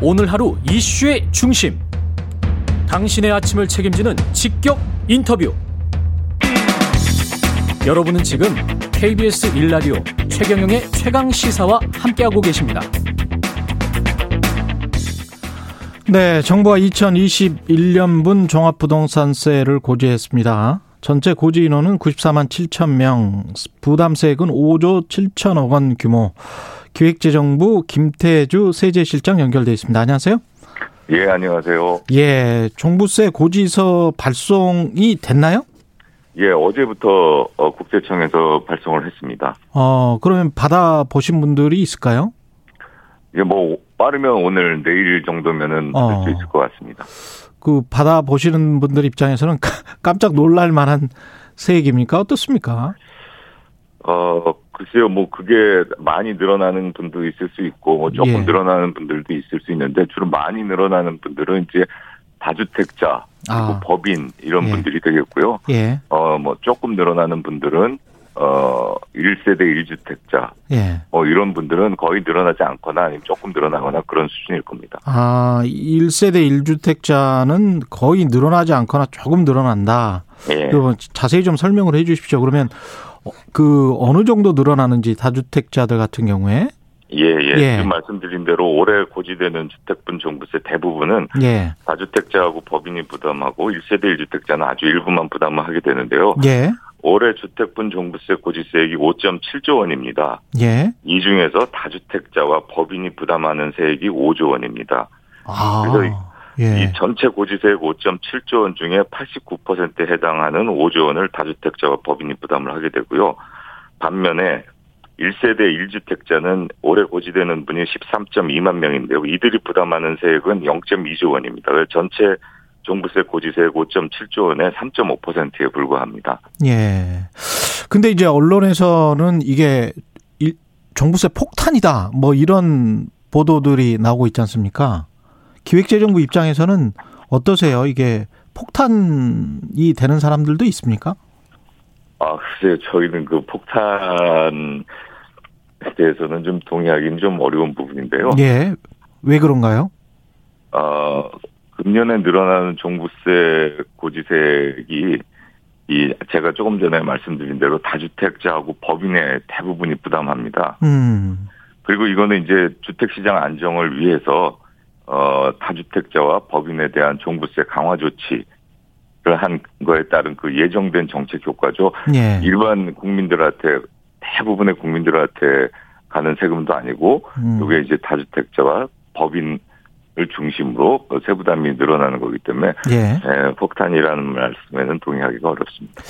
오늘 하루 이슈의 중심. 당신의 아침을 책임지는 직격 인터뷰. 여러분은 지금 KBS 일라디오 최경영의 최강 시사와 함께하고 계십니다. 네, 정부가 2021년분 종합부동산세를 고지했습니다. 전체 고지 인원은 94만 7천 명, 부담세액은 5조 7천억 원 규모. 기획재정부 김태주 세제실장 연결돼 있습니다. 안녕하세요. 예, 안녕하세요. 예, 종부세 고지서 발송이 됐나요? 예, 어제부터 어, 국세청에서 발송을 했습니다. 어, 그러면 받아 보신 분들이 있을까요? 이게 뭐 빠르면 오늘 내일 정도면은 받을 어. 수 있을 것 같습니다. 그 받아 보시는 분들 입장에서는 깜짝 놀랄 만한 세액입니까? 어떻습니까? 어, 글쎄요, 뭐 그게 많이 늘어나는 분도 있을 수 있고 뭐 조금 예. 늘어나는 분들도 있을 수 있는데 주로 많이 늘어나는 분들은 이제 다주택자 그리고 아. 법인 이런 예. 분들이 되겠고요. 예, 어, 뭐 조금 늘어나는 분들은 어 1세대 1주택자 예. 뭐 이런 분들은 거의 늘어나지 않거나 아니면 조금 늘어나거나 그런 수준일 겁니다. 아, 1세대 1주택자는 거의 늘어나지 않거나 조금 늘어난다. 예. 그 자세히 좀 설명을 해 주십시오. 그러면 어, 그 어느 정도 늘어나는지 다주택자들 같은 경우에 예, 예. 예. 지금 말씀드린 대로 올해 고지되는 주택분 종부세 대부분은 예. 다주택자하고 법인이 부담하고 1세대 1주택자는 아주 일부만 부담을 하게 되는데요. 예. 올해 주택분 종부세 고지세액이 5.7조 원입니다. 예. 이 중에서 다주택자와 법인이 부담하는 세액이 5조 원입니다. 아. 그래서 예. 이 전체 고지세액 5.7조 원 중에 89%에 해당하는 5조 원을 다주택자와 법인이 부담을 하게 되고요. 반면에 1세대 1주택자는 올해 고지되는 분이 13.2만 명인데요. 이들이 부담하는 세액은 0.2조 원입니다. 전체 종부세 고지세액 5.7조 원의 3.5%에 불과합니다. 예. 근데 이제 언론에서는 이게 일- 종부세 폭탄이다. 뭐 이런 보도들이 나오고 있지 않습니까? 기획재정부 입장에서는 어떠세요? 이게 폭탄이 되는 사람들도 있습니까? 아, 글쎄요. 저희는 그 폭탄에 대해서는 좀 동의하기는 좀 어려운 부분인데요. 예. 왜 그런가요? 어, 금년에 늘어나는 종부세 고지세액이 이 제가 조금 전에 말씀드린 대로 다주택자하고 법인의 대부분이 부담합니다. 음. 그리고 이거는 이제 주택 시장 안정을 위해서 어 다주택자와 법인에 대한 종부세 강화 조치를 한 거에 따른 그 예정된 정책 효과죠. 예. 일반 국민들한테 대부분의 국민들한테 가는 세금도 아니고 음. 이게 이제 다주택자와 법인을 중심으로 그 세부담이 늘어나는 거기 때문에 예. 에, 폭탄이라는 말씀에는 동의하기가 어렵습니다.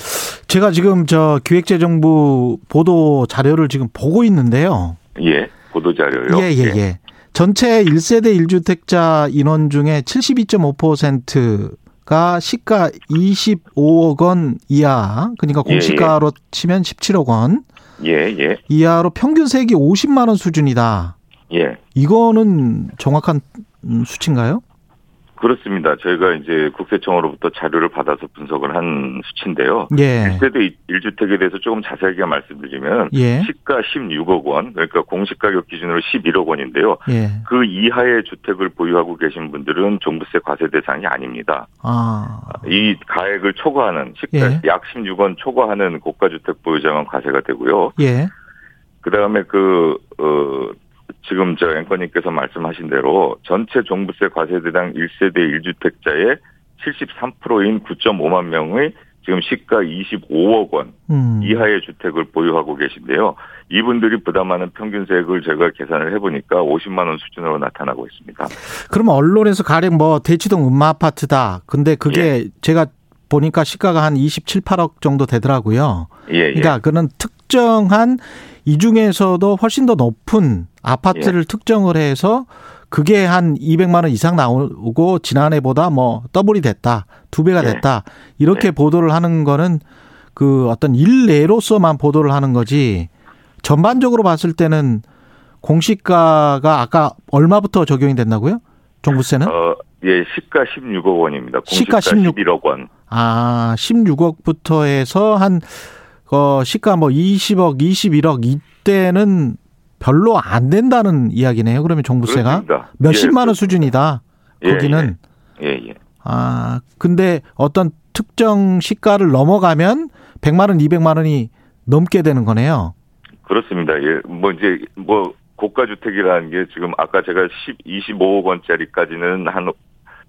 제가 지금 저 기획재정부 보도 자료를 지금 보고 있는데요. 예, 보도 자료요. 예, 예, 예. 전체 1세대 1주택자 인원 중에 72.5%가 시가 25억 원 이하, 그러니까 예, 공시가로 치면 17억 원 예, 예, 이하로 평균 세액이 50만 원 수준이다. 예. 이거는 정확한 음, 수치인가요? 그렇습니다. 저희가 이제 국세청으로부터 자료를 받아서 분석을 한 수치인데요. 예. 1세대 1주택에 대해서 조금 자세하게 말씀드리면 예. 시가 16억 원, 그러니까 공시가격 기준으로 11억 원인데요. 예. 그 이하의 주택을 보유하고 계신 분들은 종부세 과세 대상이 아닙니다. 아. 이 가액을 초과하는 시가 예. 약 16원 초과하는 고가 주택 보유자만 과세가 되고요. 예. 그다음에 그 어, 지금 저 앵커님께서 말씀하신 대로 전체 종부세 과세 대상 1세대 1주택자의 73%인 9.5만 명의 지금 시가 25억 원 음. 이하의 주택을 보유하고 계신데요. 이분들이 부담하는 평균 세액을 제가 계산을 해보니까 50만 원 수준으로 나타나고 있습니다. 그러면 언론에서 가령 뭐 대치동 음마 아파트다. 근데 그게 예. 제가 보니까 시가가 한 27, 8억 정도 되더라고요. 예, 예. 그러니까 그는 특정한 이 중에서도 훨씬 더 높은 아파트를 특정을 해서 그게 한 200만 원 이상 나오고 지난해보다 뭐 더블이 됐다. 두 배가 예. 됐다. 이렇게 예. 보도를 하는 거는 그 어떤 일례로서만 보도를 하는 거지 전반적으로 봤을 때는 공시가가 아까 얼마부터 적용이 됐나고요? 종부세는? 어, 예, 시가 16억 원입니다. 시가 공시가 16 11억 원. 아, 16억부터 해서 한, 어, 시가 뭐 20억, 21억 이때는 별로 안 된다는 이야기네요. 그러면 종부세가 그렇습니다. 몇십만 원 예, 수준이다. 예, 거기는 예, 예. 아 근데 어떤 특정 시가를 넘어가면 100만 원, 200만 원이 넘게 되는 거네요. 그렇습니다. 예. 뭐 이제 뭐 고가 주택이라는 게 지금 아까 제가 10, 25억 원짜리까지는 한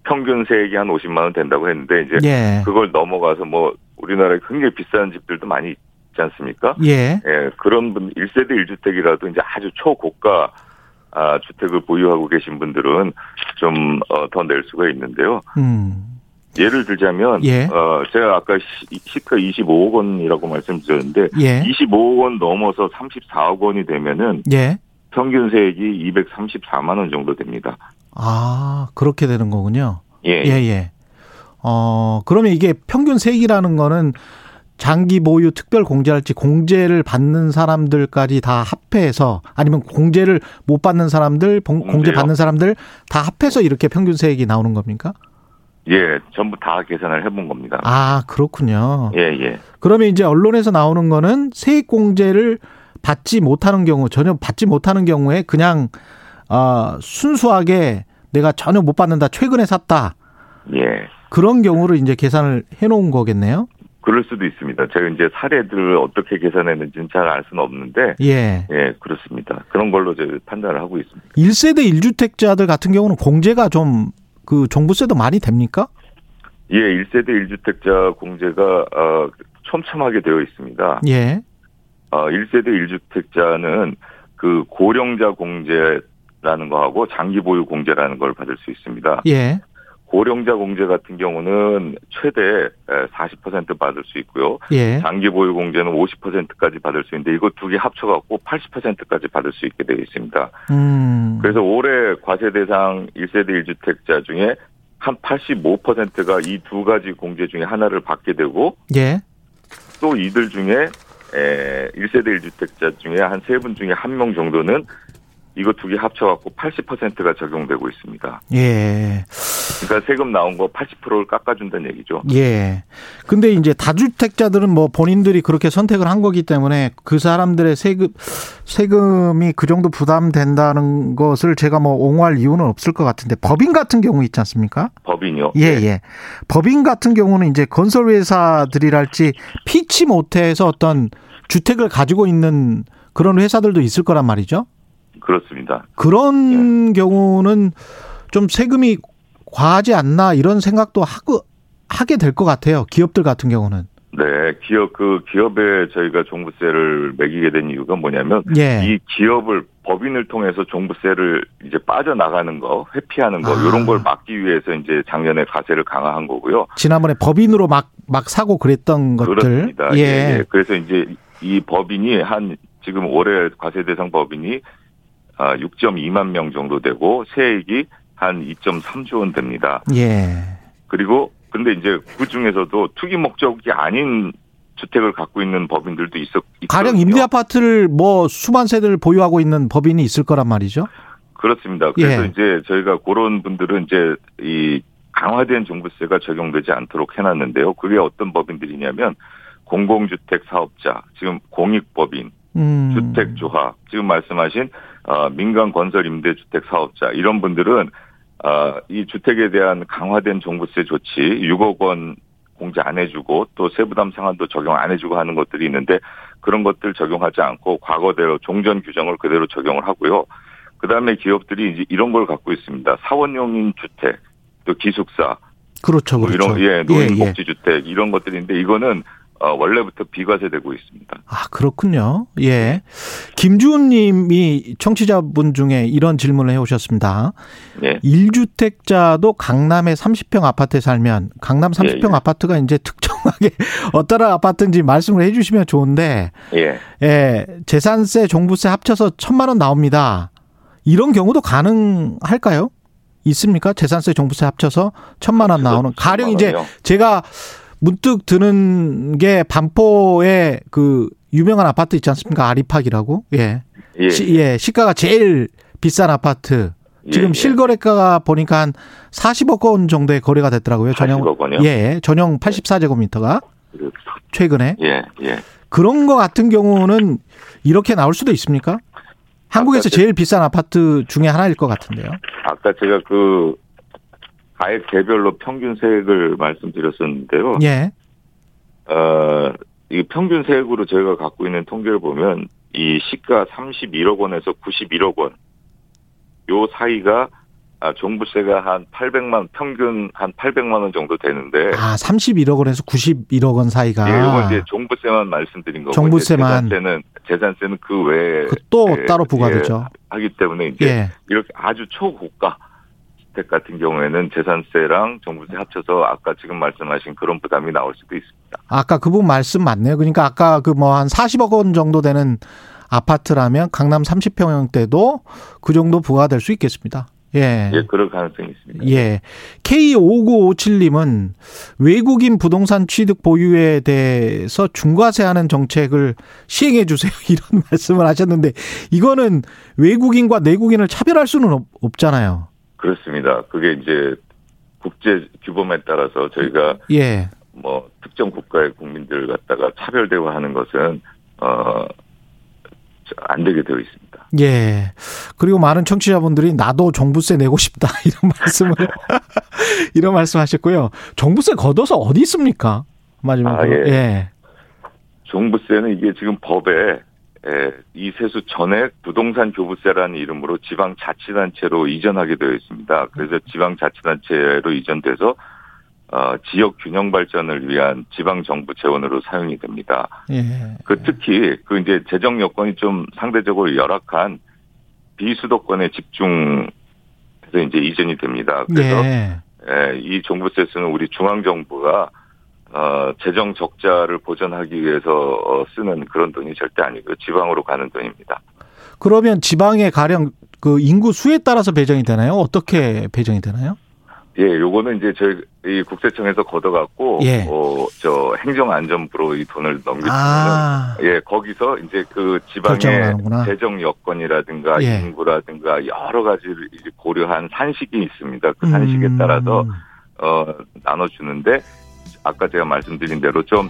평균 세액이 한 50만 원 된다고 했는데 이제 예. 그걸 넘어가서 뭐 우리나라에 굉장히 비싼 집들도 많이 있지 않습니까? 예. 예, 그런 분 1세대 1주택이라도 이제 아주 초고가 아, 주택을 보유하고 계신 분들은 좀 더 낼 수가 있는데요. 음. 예를 들자면 예. 어 제가 아까 시, 시가 25억 원이라고 말씀드렸는데 예. 25억 원 넘어서 34억 원이 되면은 예. 평균 세액이 234만 원 정도 됩니다. 아, 그렇게 되는 거군요. 예. 예, 예. 어, 그러면 이게 평균 세액이라는 거는 장기 보유 특별 공제할지 공제를 받는 사람들까지 다 합해서 아니면 공제를 못 받는 사람들, 봉- 공제 공제요? 받는 사람들 다 합해서 이렇게 평균 세액이 나오는 겁니까? 예, 전부 다 계산을 해본 겁니다. 아, 그렇군요. 예, 예. 그러면 이제 언론에서 나오는 거는 세액 공제를 받지 못하는 경우, 전혀 받지 못하는 경우에 그냥 어, 순수하게 내가 전혀 못 받는다, 최근에 샀다. 예. 그런 경우를 이제 계산을 해 놓은 거겠네요. 그럴 수도 있습니다. 제가 이제 사례들을 어떻게 계산했는지는 잘 알 수는 없는데, 예. 예, 그렇습니다. 그런 걸로 제가 판단을 하고 있습니다. 1세대 1주택자들 같은 경우는 공제가 좀 그 종부세도 많이 됩니까? 예, 1세대 1주택자 공제가, 어, 촘촘하게 되어 있습니다. 예. 어, 1세대 1주택자는 그 고령자 공제 라는 거하고 장기 보유 공제라는 걸 받을 수 있습니다. 예. 고령자 공제 같은 경우는 최대 40% 받을 수 있고요. 예. 장기 보유 공제는 50%까지 받을 수 있는데 이거 두 개 합쳐갖고 80%까지 받을 수 있게 되어 있습니다. 음. 그래서 올해 과세 대상 1세대 1주택자 중에 한 85%가 이 두 가지 공제 중에 하나를 받게 되고 예. 또 이들 중에 에 1세대 1주택자 중에 한 세 분 중에 한 명 정도는 이거 두 개 합쳐갖고 80%가 적용되고 있습니다. 예. 그러니까 세금 나온 거 80%를 깎아준다는 얘기죠. 예. 근데 이제 다주택자들은 뭐 본인들이 그렇게 선택을 한 거기 때문에 그 사람들의 세금 세금이 그 정도 부담된다는 것을 제가 뭐 옹호할 이유는 없을 것 같은데 법인 같은 경우 있지 않습니까? 법인요. 예, 예. 법인 같은 경우는 이제 건설 회사들이랄지 피치 못해서 어떤 주택을 가지고 있는 그런 회사들도 있을 거란 말이죠. 그렇습니다. 그런 경우는 좀 세금이 과하지 않나 이런 생각도 하고 하게 될 것 같아요. 기업들 같은 경우는. 네, 기업 그 기업에 저희가 종부세를 매기게 된 이유가 뭐냐면 예. 이 기업을 법인을 통해서 종부세를 이제 빠져나가는 거, 회피하는 거 아. 이런 걸 막기 위해서 이제 작년에 과세를 강화한 거고요. 지난번에 법인으로 막 막 사고 그랬던 것들. 그렇습니다. 예. 예, 예. 그래서 이제 이 법인이 한 지금 올해 과세 대상 법인이 아 6.2만 명 정도 되고 세액이 한 2.3조 원 됩니다. 예. 그리고 근데 이제 그 중에서도 투기 목적이 아닌 주택을 갖고 있는 법인들도 있었 가령. 임대 아파트를 뭐 수만 세대를 보유하고 있는 법인이 있을 거란 말이죠. 그렇습니다. 그래서 예. 이제 저희가 그런 분들은 이제 이 강화된 종부세가 적용되지 않도록 해놨는데요. 그게 어떤 법인들이냐면 공공주택 사업자, 지금 공익법인, 음. 주택조합, 지금 말씀하신 어, 민간 건설 임대주택 사업자 이런 분들은 어, 이 주택에 대한 강화된 종부세 조치 6억 원 공제 안 해주고 또 세부담 상한도 적용 안 해주고 하는 것들이 있는데 그런 것들 적용하지 않고 과거대로 종전 규정을 그대로 적용을 하고요. 그 다음에 기업들이 이제 이런 걸 갖고 있습니다. 사원용인 주택, 또 기숙사, 그렇죠, 뭐 그렇죠. 이런 예 예, 노인복지주택 이런 것들인데 이거는 어, 원래부터 비과세되고 있습니다. 아, 그렇군요. 예. 김주은 님이 청취자분 중에 이런 질문을 해 오셨습니다. 예, 1주택자도 강남에 30평 아파트에 살면 강남 30평 예, 예. 아파트가 이제 특정하게 어떤 아파트인지 말씀을 해 주시면 좋은데 예. 예, 재산세, 종부세 합쳐서 천만 원 나옵니다. 이런 경우도 가능할까요? 있습니까? 재산세, 종부세 합쳐서 천만 원 나오는. 가령 이제? 제가 문득 드는 게 반포에 그 유명한 아파트 있지 않습니까? 아리팍이라고. 예. 예, 시, 예, 시가가 제일 비싼 아파트. 지금 예, 예. 실거래가가 보니까 한 40억 원 정도의 거래가 됐더라고요. 전용 40억 원이요? 예, 전용 84제곱미터가 그, 최근에 예, 예. 그런 거 같은 경우는 이렇게 나올 수도 있습니까? 한국에서 제일 비싼 아파트 중에 하나일 것 같은데요. 아까 제가 그 가액 개별로 평균 세액을 말씀드렸었는데요. 예. 어, 이 평균 세액으로 저희가 갖고 있는 통계를 보면 이 시가 31억 원에서 91억 원. 요 사이가 아, 종부세가 한 800만 평균 한 800만 원 정도 되는데 아, 31억 원에서 91억 원 사이가. 예, 이건 이제 종부세만 말씀드린 거고 종부세만. 재산세는 재산세는 그 외에 그또 예, 따로 부과되죠. 예, 하기 때문에 이제 예. 이렇게 아주 초고가 주택 같은 경우에는 재산세랑 종부세 합쳐서 아까 지금 말씀하신 그런 부담이 나올 수도 있습니다. 아까 그 부분 말씀 맞네요. 그러니까 아까 그 뭐 한 40억 원 정도 되는 아파트라면 강남 30평형대도 그 정도 부과될 수 있겠습니다. 예. 예, 그럴 가능성이 있습니다. 예. K5957님은 외국인 부동산 취득 보유에 대해서 중과세하는 정책을 시행해 주세요. 이런 말씀을 하셨는데 이거는 외국인과 내국인을 차별할 수는 없, 없잖아요. 그렇습니다. 그게 이제 국제 규범에 따라서 저희가 예. 뭐 특정 국가의 국민들 갖다가 차별 대우하는 것은 어 안 되게 되어 있습니다. 예. 그리고 많은 청취자분들이 나도 종부세 내고 싶다 이런 말씀을 이런 말씀하셨고요. 종부세 걷어서 어디 있습니까? 마지막으로. 아, 예. 예. 종부세는 이게 지금 법에 에, 이 세수 전액 부동산 교부세라는 이름으로 지방자치단체로 이전하게 되어 있습니다. 그래서 지방자치단체로 이전돼서 어, 지역 균형 발전을 위한 지방 정부 재원으로 사용이 됩니다. 예. 그 특히 그 이제 재정 여건이 좀 상대적으로 열악한 비수도권에 집중해서 이제 이전이 됩니다. 그래서 예. 에, 이 종부세수는 우리 중앙 정부가 어, 재정 적자를 보전하기 위해서 어, 쓰는 그런 돈이 절대 아니고요. 지방으로 가는 돈입니다. 그러면 지방의 가령 그 인구 수에 따라서 배정이 되나요? 어떻게 배정이 되나요? 예, 요거는 이제 저희 이 국세청에서 걷어갖고 예. 어, 저 행정안전부로 이 돈을 넘기면 아. 예, 거기서 이제 그 지방의. 재정 여건이라든가 예. 인구라든가 여러 가지를 이제 고려한 산식이 있습니다. 그 산식에 음. 따라서 어 나눠주는데 아까 제가 말씀드린 대로 좀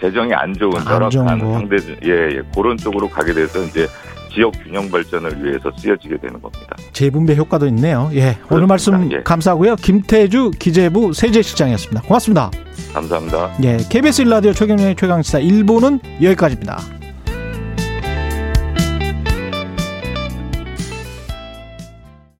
재정이 안 좋은 열악한 거. 상대 예, 예 그런 쪽으로 가게 돼서 이제 지역 균형 발전을 위해서 쓰여지게 되는 겁니다. 재분배 효과도 있네요. 예. 오늘 말씀 예. 감사하고요. 김태주 기재부 세제실장이었습니다. 고맙습니다. 감사합니다. 예. KBS 일라디오 최경영의 최강시사 1부는 여기까지입니다.